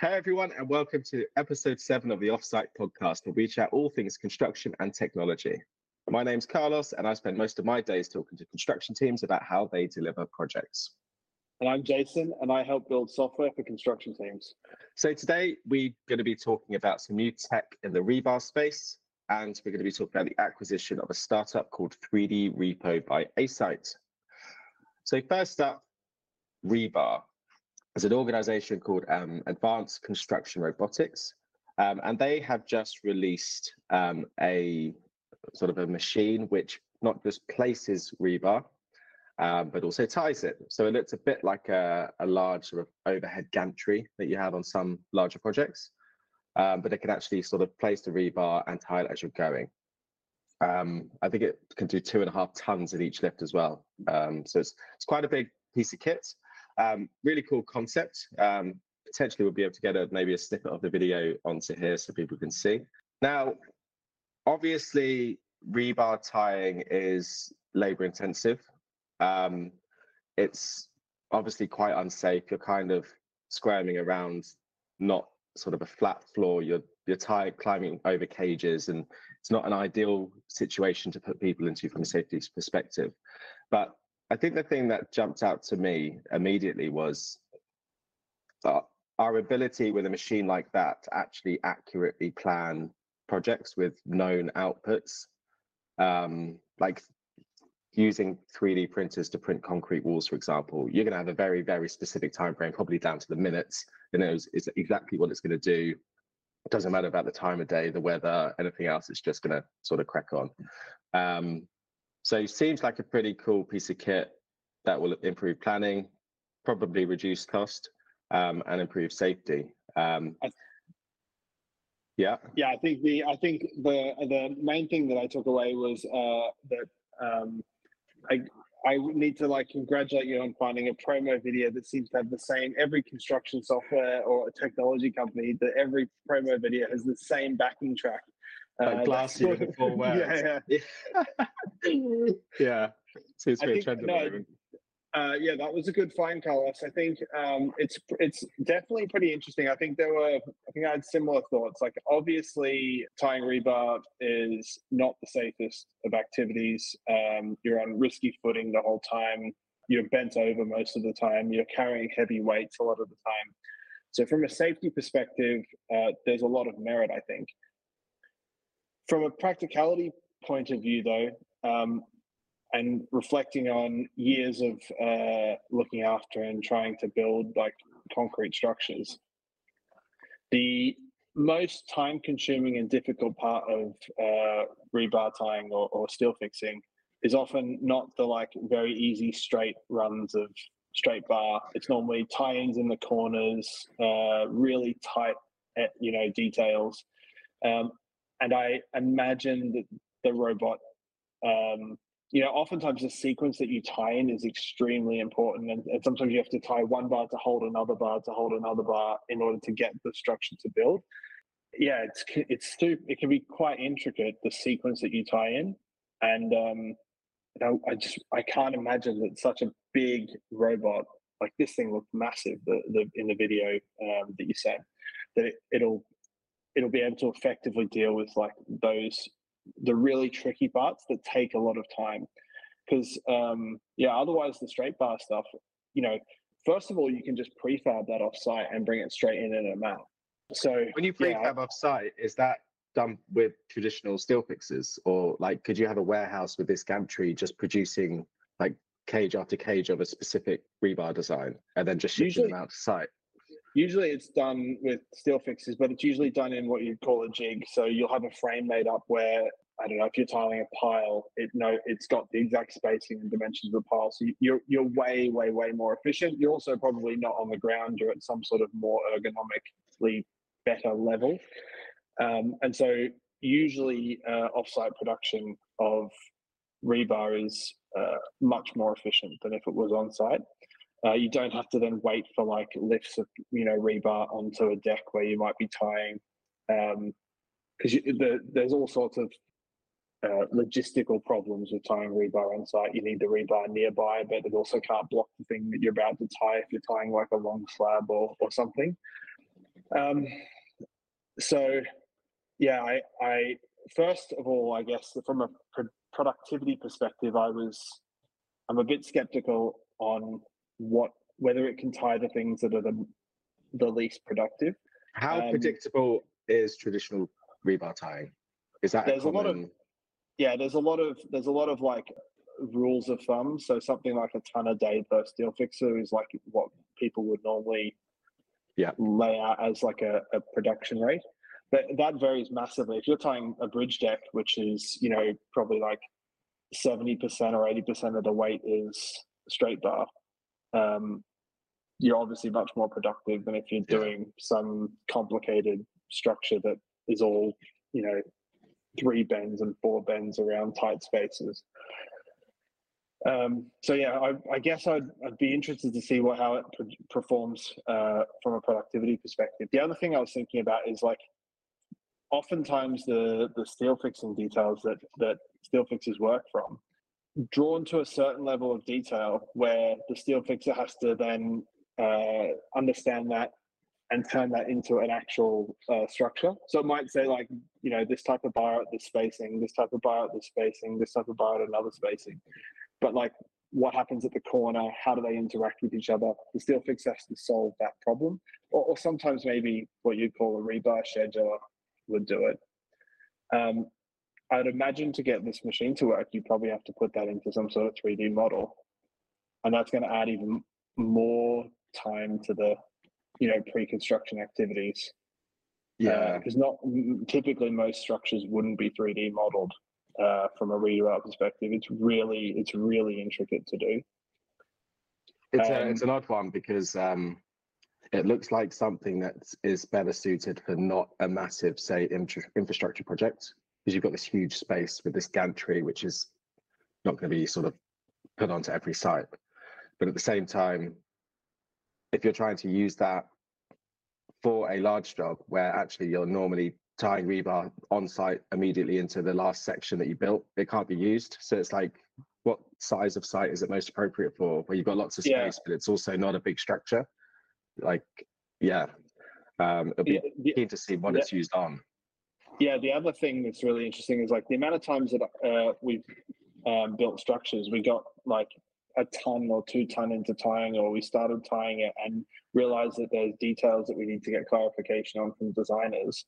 Hey everyone, and welcome to episode seven of the Offsite podcast, where we chat all things construction and technology. My name's Carlos, and I spend most of my days talking to construction teams about how they deliver projects. And I'm Jason, and I help build software for construction teams. So today we're going to be talking about some new tech in the rebar space, and we're going to be talking about the acquisition of a startup called 3D Repo by Asite. So first up, Rebar. There's an organization called um, Advanced Construction Robotics, um, and they have just released um, a sort of a machine which not just places rebar, um, but also ties it. So it looks a bit like a, a large sort of overhead gantry that you have on some larger projects, um, but it can actually sort of place the rebar and tie it as you're going. Um, I think it can do two and a half tons in each lift as well. so it's, it's quite a big piece of kit. Um, really cool concept. Um, potentially we'll be able to get a, maybe a snippet of the video onto here so people can see. Now, obviously, rebar tying is labor intensive. Um, it's obviously quite unsafe. You're kind of squirming around, not sort of a flat floor. You're you're tired climbing over cages, and it's not an ideal situation to put people into from a safety perspective. But I think the thing that jumped out to me immediately was our ability with a machine like that to actually accurately plan projects with known outputs, um, like using 3D printers to print concrete walls, for example, you're going to have a very, very specific time frame, probably down to the minutes. It knows is exactly what it's going to do. It doesn't matter about the time of day, the weather, anything else. It's just going to sort of crack on. Um, so it seems like a pretty cool piece of kit that will improve planning, probably reduce cost, um, and improve safety. Um, yeah. Yeah, I think the I think the the main thing that I took away was uh, that um, I I need to like congratulate you on finding a promo video that seems to have the same every construction software or technology company that every promo video has the same backing track like glassy with the four words. Yeah, yeah. yeah. Seems to be a trend no, uh, yeah, that was a good find, Carlos. I think um, it's it's definitely pretty interesting. I think there were, I think I had similar thoughts. Like, obviously, tying rebar is not the safest of activities. Um, you're on risky footing the whole time. You're bent over most of the time. You're carrying heavy weights a lot of the time. So, from a safety perspective, uh, there's a lot of merit, I think. From a practicality point of view, though, um, and reflecting on years of uh, looking after and trying to build like concrete structures, the most time consuming and difficult part of uh, rebar tying or, or steel fixing is often not the like very easy straight runs of straight bar. It's normally tie-ins in the corners, uh, really tight, at, you know, details. Um, and I imagine that the robot, um, you know, oftentimes the sequence that you tie in is extremely important, and, and, sometimes you have to tie one bar to hold another bar to hold another bar in order to get the structure to build. Yeah, it's it's it can be quite intricate the sequence that you tie in, and um, you know, I just I can't imagine that such a big robot like this thing looked massive the, the in the video um, that you sent that it, it'll it'll be able to effectively deal with like those the really tricky parts that take a lot of time. Because um yeah otherwise the straight bar stuff you know first of all you can just prefab that off site and bring it straight in in a mat so when you prefab yeah, off site is that done with traditional steel fixes? Or like could you have a warehouse with this gantry just producing like cage after cage of a specific rebar design and then just shipping them out to site Usually it's done with steel fixes, but it's usually done in what you'd call a jig. So you'll have a frame made up where I don't know if you're tiling a pile, it no, it's got the exact spacing and dimensions of the pile. So you're you're way way way more efficient. You're also probably not on the ground. You're at some sort of more ergonomically better level. Um, and so usually uh, offsite production of rebar is uh, much more efficient than if it was on site. Uh, you don't have to then wait for like lifts of you know rebar onto a deck where you might be tying, because um, the, there's all sorts of uh, logistical problems with tying rebar on site. You need the rebar nearby, but it also can't block the thing that you're about to tie if you're tying like a long slab or or something. Um, so, yeah, I, I first of all, I guess from a pro- productivity perspective, I was I'm a bit skeptical on what whether it can tie the things that are the the least productive. How Um, predictable is traditional rebar tying? Is that There's a lot of- Yeah, there's a lot of there's a lot of like rules of thumb. So something like a ton a day per steel fixer is like what people would normally Yeah. lay out as like a, a production rate. But that varies massively. If you're tying a bridge deck, which is, you know, probably like 70% or 80% of the weight is straight bar, um, you're obviously much more productive than if you're Yeah. doing some complicated structure that is all, you know, three bends and four bends around tight spaces. Um, so yeah, I, I guess I'd, I'd be interested to see what how it per- performs uh, from a productivity perspective. The other thing I was thinking about is like, oftentimes the the steel fixing details that that steel fixers work from, drawn to a certain level of detail where the steel fixer has to then uh, understand that and turn that into an actual uh, structure. So it might say like, you know, this type of bar at this spacing, this type of bar at this spacing, this type of bar at another spacing. But like, what happens at the corner? How do they interact with each other? The steel fixer has to solve that problem, or, or sometimes maybe what you'd call a rebar scheduler would do it. Um, I'd imagine to get this machine to work, you probably have to put that into some sort of 3D model, and that's going to add even more time to the, you know, pre-construction activities. Yeah, because not typically most structures wouldn't be 3D modeled uh, from a rebar perspective. It's really, it's really intricate to do. it's a, it's um, an odd one because um, it looks like something that is better suited for not a massive, say, infra- infrastructure project because you've got this huge space with this gantry, which is not going to be sort of put onto every site. But at the same time, if you're trying to use that for a large job where actually you're normally tying rebar on site immediately into the last section that you built, it can't be used. So it's like, what size of site is it most appropriate for? Where you've got lots of Yeah. space, but it's also not a big structure. Like, yeah, um, it'll be Yeah, keen to see what yeah. it's used on. Yeah, the other thing that's really interesting is like the amount of times that uh, we've um, built structures, we got like a ton or two ton into tying, or we started tying it and realized that there's details that we need to get clarification on from designers.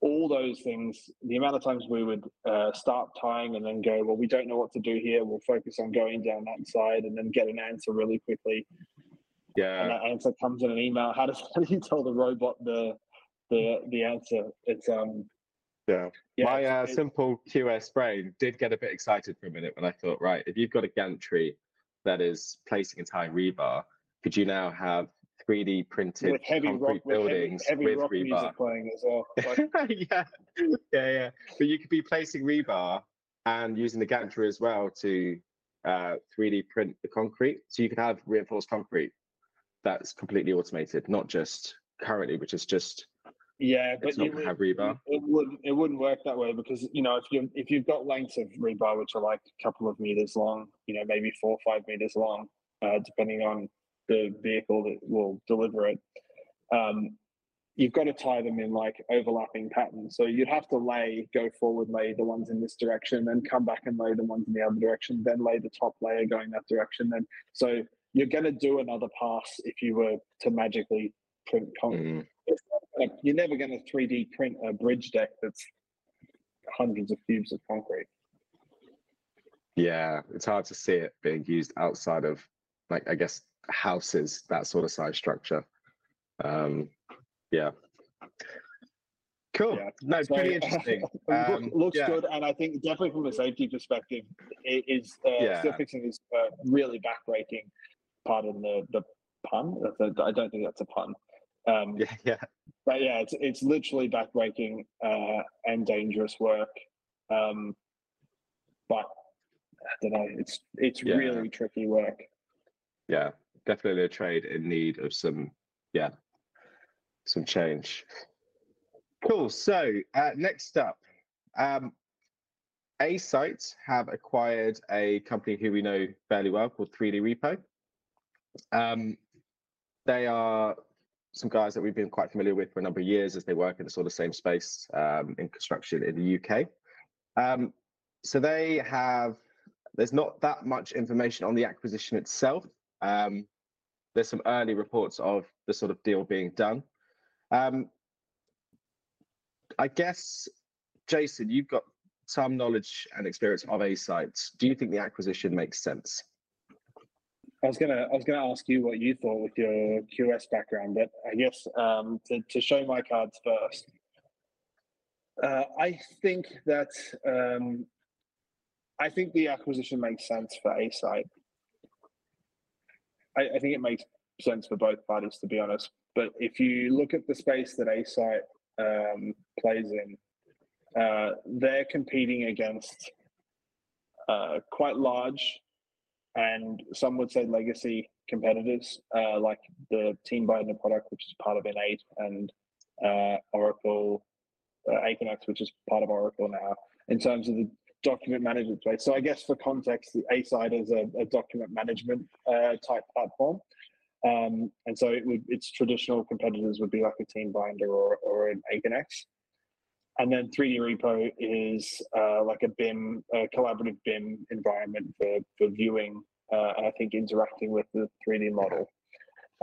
All those things, the amount of times we would uh, start tying and then go, well, we don't know what to do here. We'll focus on going down that side and then get an answer really quickly. Yeah. And that answer comes in an email. How does how do you tell the robot the the the answer? It's um yeah. yeah, My uh, simple QS brain did get a bit excited for a minute when I thought, right, if you've got a gantry that is placing a tying rebar, could you now have 3D printed with heavy concrete rock with heavy, buildings heavy with rock rebar? music playing as well. Like, yeah, yeah, yeah. But you could be placing rebar and using the gantry as well to uh, 3D print the concrete. So you could have reinforced concrete that's completely automated, not just currently, which is just yeah, but it's not you would- have rebar. it wouldn't it wouldn't work that way because you know if you if you've got lengths of rebar which are like a couple of meters long, you know maybe four or five meters long, uh, depending on the vehicle that will deliver it. Um, you've got to tie them in like overlapping patterns. So you'd have to lay, go forward, lay the ones in this direction, then come back and lay the ones in the other direction, then lay the top layer going that direction. Then so you're going to do another pass if you were to magically print concrete. Mm, You're never going to 3D print a bridge deck that's hundreds of cubes of concrete. yeah, it's hard to see it being used outside of, like, I guess, houses, that sort of size structure. Um, yeah. Cool. Yeah. No, So, pretty interesting. Um, looks yeah. good, and I think definitely from a safety perspective, it is uh, Yeah. steel fixing is uh, really backbreaking. Pardon the the pun. I don't think that's a pun. Um, Yeah, yeah. But yeah, it's it's literally backbreaking uh, and dangerous work. Um, but I don't know. It's it's Yeah. really tricky work. yeah, definitely a trade in need of some, yeah, some change. Cool. So uh, next up, um, Asite have acquired a company who we know fairly well called 3D Repo. Um, they are some guys that we've been quite familiar with for a number of years as they work in the sort of same space um, in construction in the UK. Um, so they have, there's not that much information on the acquisition itself. Um, there's some early reports of the sort of deal being done. Um, I guess, Jason, you've got some knowledge and experience of Asite's. Do you think the acquisition makes sense? I was gonna I was gonna ask you what you thought with your QS background, but I guess um, to to show my cards first. Uh, I think that um, I think the acquisition makes sense for A. I, I, think it makes sense for both parties, to be honest. But if you look at the space that Asite um, plays in, uh, they're competing against uh, quite large and some would say legacy competitors uh, like the Team Teambinder product, which is part of InEight, and uh, Oracle uh, which is part of Oracle now, in terms of the document management space. So I guess for context, the Asite is a, a document management uh, type platform. Um, and so it would, its traditional competitors would be like a Teambinder or, or an Aconex. And then 3D Repo is uh, like a BIM, a collaborative BIM environment for, for viewing uh, and I think interacting with the 3D model.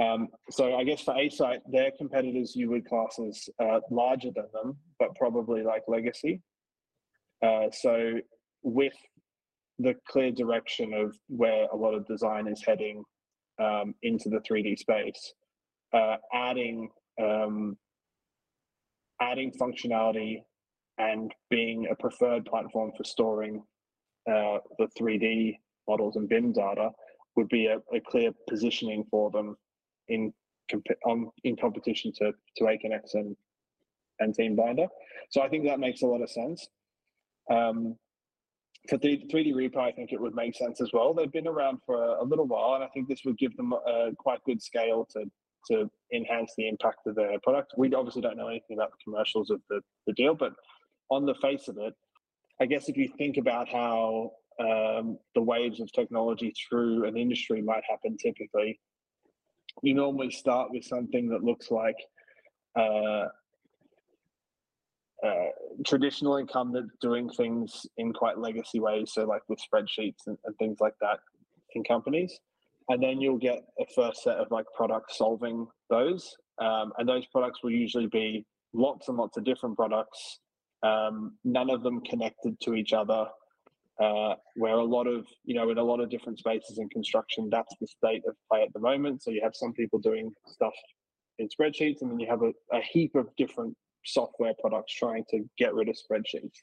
Um, so I guess for Asite, their competitors you would class as uh, larger than them, but probably like legacy. Uh, so with the clear direction of where a lot of design is heading um, into the 3D space, uh, adding um, adding functionality and being a preferred platform for storing uh, the 3D models and BIM data would be a, a clear positioning for them in um, in competition to to Aconex and and Teambinder. So I think that makes a lot of sense. Um, for 3D Repo, I think it would make sense as well. They've been around for a, a little while, and I think this would give them a quite good scale to to enhance the impact of their product. We obviously don't know anything about the commercials of the, the deal, but on the face of it, I guess if you think about how um, the waves of technology through an industry might happen typically, you normally start with something that looks like uh, uh, traditional incumbent doing things in quite legacy ways, so like with spreadsheets and, and things like that in companies. And then you'll get a first set of like products solving those. Um, and those products will usually be lots and lots of different products, um, none of them connected to each other uh, where a lot of, you know, in a lot of different spaces in construction, that's the state of play at the moment. So you have some people doing stuff in spreadsheets, and then you have a, a heap of different software products trying to get rid of spreadsheets.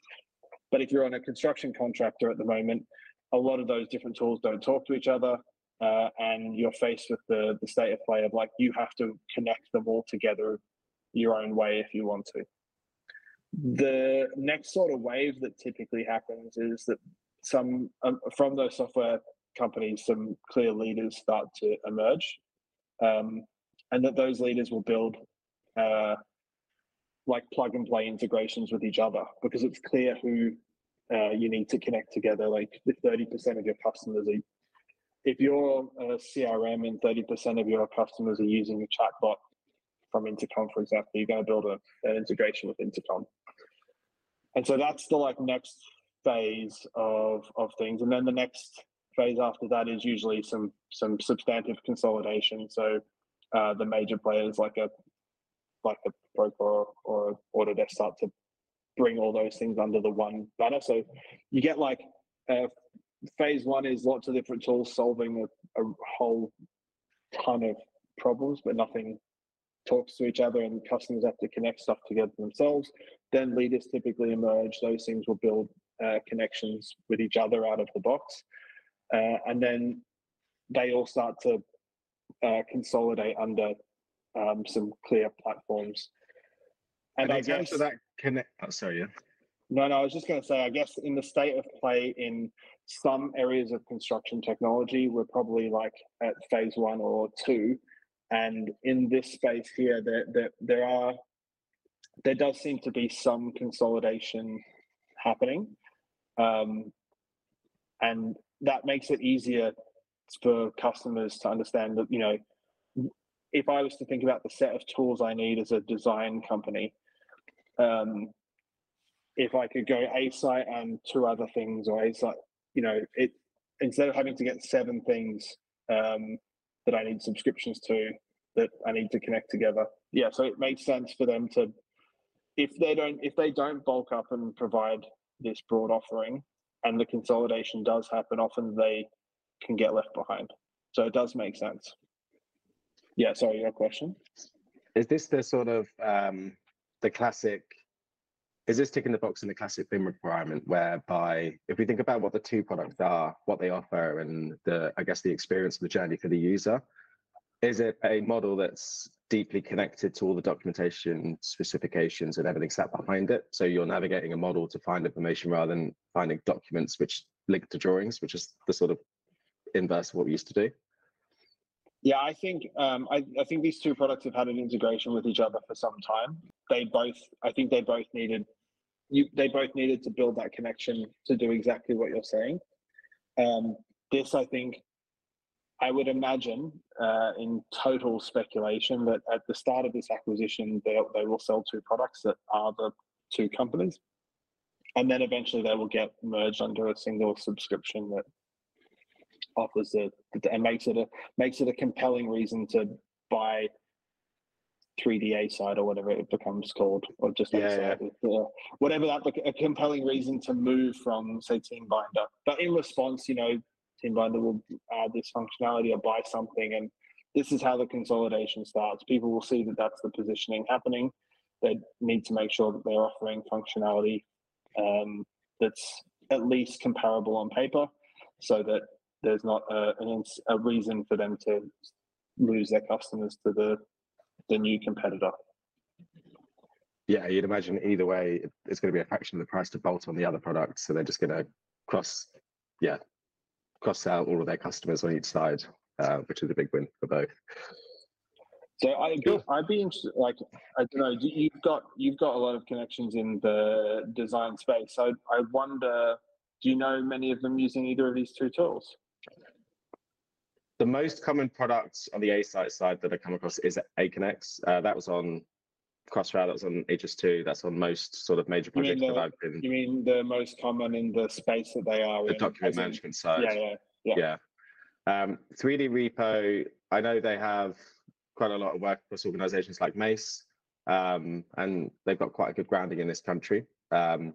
But if you're on a construction contractor at the moment, a lot of those different tools don't talk to each other. Uh, and you're faced with the, the state of play of like you have to connect them all together your own way if you want to. The next sort of wave that typically happens is that some um, from those software companies, some clear leaders start to emerge, um, and that those leaders will build uh, like plug and play integrations with each other because it's clear who uh, you need to connect together. Like thirty percent of your customers are, if you're a CRM and thirty percent of your customers are using a chatbot from Intercom, for example, you're going to build a, an integration with Intercom. And so that's the like next phase of of things, and then the next phase after that is usually some some substantive consolidation. So uh, the major players like a like a broker or, or Autodesk start to bring all those things under the one banner. So you get like uh, phase one is lots of different tools solving a, a whole ton of problems, but nothing talks to each other and customers have to connect stuff together themselves. Then leaders typically emerge. Those things will build uh, connections with each other out of the box. Uh, and then they all start to uh, consolidate under um, some clear platforms. And, and I guess that connect. Oh, sorry, yeah. No, no, I was just going to say, I guess in the state of play in some areas of construction technology, we're probably like at phase one or two. And in this space here, there, there, there are, there does seem to be some consolidation happening. Um, and that makes it easier for customers to understand that, you know, if I was to think about the set of tools I need as a design company, um, if I could go Asite and two other things, or Asite, you know, it instead of having to get seven things um, that I need subscriptions to that I need to connect together. Yeah, so it makes sense for them to, if they don't, if they don't bulk up and provide this broad offering, and the consolidation does happen, often they can get left behind. So it does make sense. Yeah, sorry, your question. Is this the sort of um, the classic? Is this ticking the box in the classic BIM requirement, whereby if we think about what the two products are, what they offer, and the I guess the experience of the journey for the user, is it a model that's deeply connected to all the documentation specifications and everything sat behind it? So you're navigating a model to find information rather than finding documents which link to drawings, which is the sort of inverse of what we used to do. Yeah, I think um, I, I think these two products have had an integration with each other for some time. They both, I think, they both needed you. They both needed to build that connection to do exactly what you're saying. Um, this, I think, I would imagine, uh, in total speculation, that at the start of this acquisition, they they will sell two products that are the two companies, and then eventually they will get merged under a single subscription that offers it and makes it a makes it a compelling reason to buy 3D side or whatever it becomes called, or just yeah, yeah. Uh, whatever that a compelling reason to move from say Teambinder. But in response, you know, Teambinder will add this functionality or buy something, and this is how the consolidation starts. People will see that that's the positioning happening. They need to make sure that they're offering functionality um, that's at least comparable on paper, so that there's not a, a reason for them to lose their customers to the the new competitor. Yeah, you'd imagine either way, it's going to be a fraction of the price to bolt on the other product. So they're just going to cross, yeah, cross out all of their customers on each side, uh, which is a big win for both. So I'd be, I'd be interested. Like I don't know, you've got you've got a lot of connections in the design space. So I wonder, do you know many of them using either of these two tools? The most common product on the Asite side that I come across is Aconex. Uh, that was on Crossrail, that was on HS2, that's on most sort of major projects the, that I've been. You mean the most common in the space that they are the in? document management in, side. Yeah, yeah, yeah. yeah. Um, 3D Repo, I know they have quite a lot of work across organizations like Mace, um, and they've got quite a good grounding in this country. Um,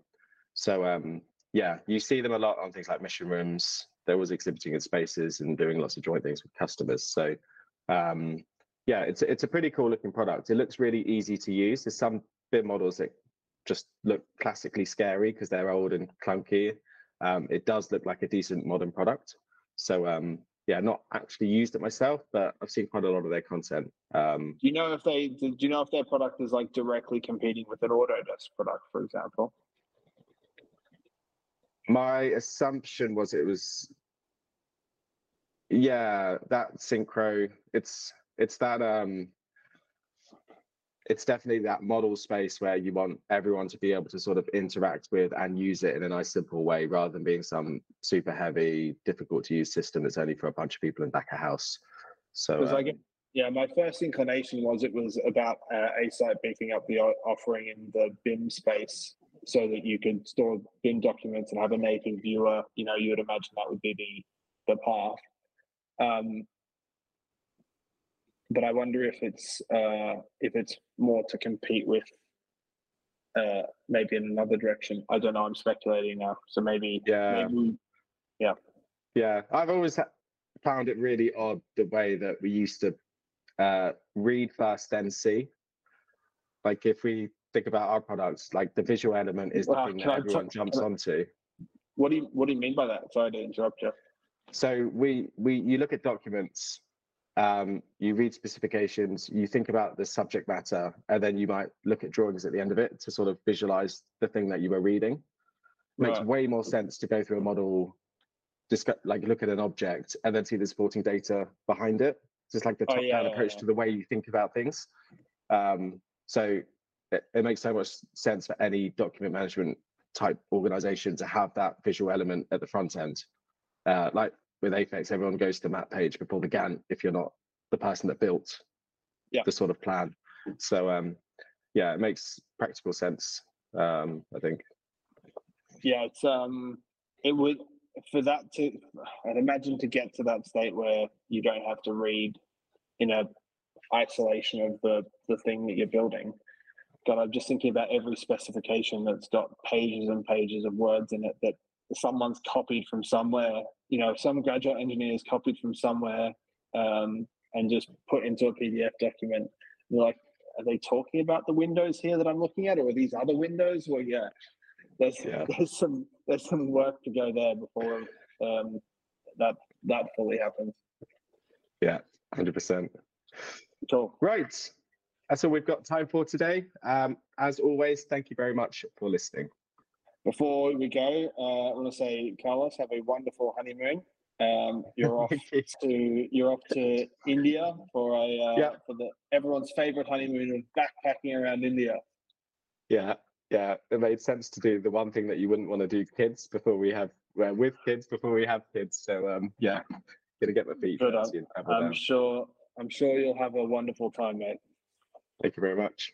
so um, yeah, you see them a lot on things like mission rooms, there was exhibiting in spaces and doing lots of joint things with customers. So um, yeah, it's it's a pretty cool looking product. It looks really easy to use. There's some BIM models that just look classically scary because they're old and clunky. Um, it does look like a decent modern product. So um, yeah, not actually used it myself, but I've seen quite a lot of their content. Um, do you know if they do you know if their product is like directly competing with an Autodesk product, for example? My assumption was it was yeah, that Synchro. It's it's that um it's definitely that model space where you want everyone to be able to sort of interact with and use it in a nice simple way rather than being some super heavy difficult to use system that's only for a bunch of people in back of house so um, get, yeah my first inclination was it was about uh, Asite beefing up the offering in the bim space so that you could store BIM documents and have a native viewer. You know, you would imagine that would be the the path. Um, but I wonder if it's uh, if it's more to compete with uh, maybe in another direction. I don't know. I'm speculating now. So maybe yeah, maybe, yeah, yeah. I've always found it really odd the way that we used to uh, read first, then see. Like if we think about our products, like the visual element is the thing that everyone jumps onto. What do you What do you mean by that? Sorry to interrupt you. So we we you look at documents, um, you read specifications, you think about the subject matter, and then you might look at drawings at the end of it to sort of visualize the thing that you were reading. Makes right. way more sense to go through a model, discuss, like look at an object, and then see the supporting data behind it. Just like the top-down oh, yeah, approach yeah, yeah. to the way you think about things. Um, so it, it makes so much sense for any document management type organization to have that visual element at the front end. Uh, like with Apex, everyone goes to the map page before the Gantt if you're not the person that built Yeah. the sort of plan. So um, yeah, it makes practical sense. Um, I think. yeah, it's um, it would for that to, I'd imagine to get to that state where you don't have to read in a isolation of the the thing that you're building. God, I'm just thinking about every specification that's got pages and pages of words in it that someone's copied from somewhere. You know, some graduate engineer engineers copied from somewhere um, and just put into a PDF document. You're like, are they talking about the windows here that I'm looking at, or are these other windows? Well, yeah, there's Yeah. there's some there's some work to go there before um, that that fully happens. Yeah, hundred percent. Cool. Right. That's all we've got time for today. Um, as always, thank you very much for listening. Before we go, uh, I want to say, Carlos, have a wonderful honeymoon. Um, you're off to you're off to India for a uh, Yeah. for the everyone's favorite honeymoon of backpacking around India. Yeah, yeah. It made sense to do the one thing that you wouldn't want to do kids before we have well, with kids before we have kids. So um, yeah, gonna get my feet Good, and I'm sure I'm sure you'll have a wonderful time, mate. Thank you very much.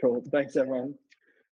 Cool. Thanks, everyone.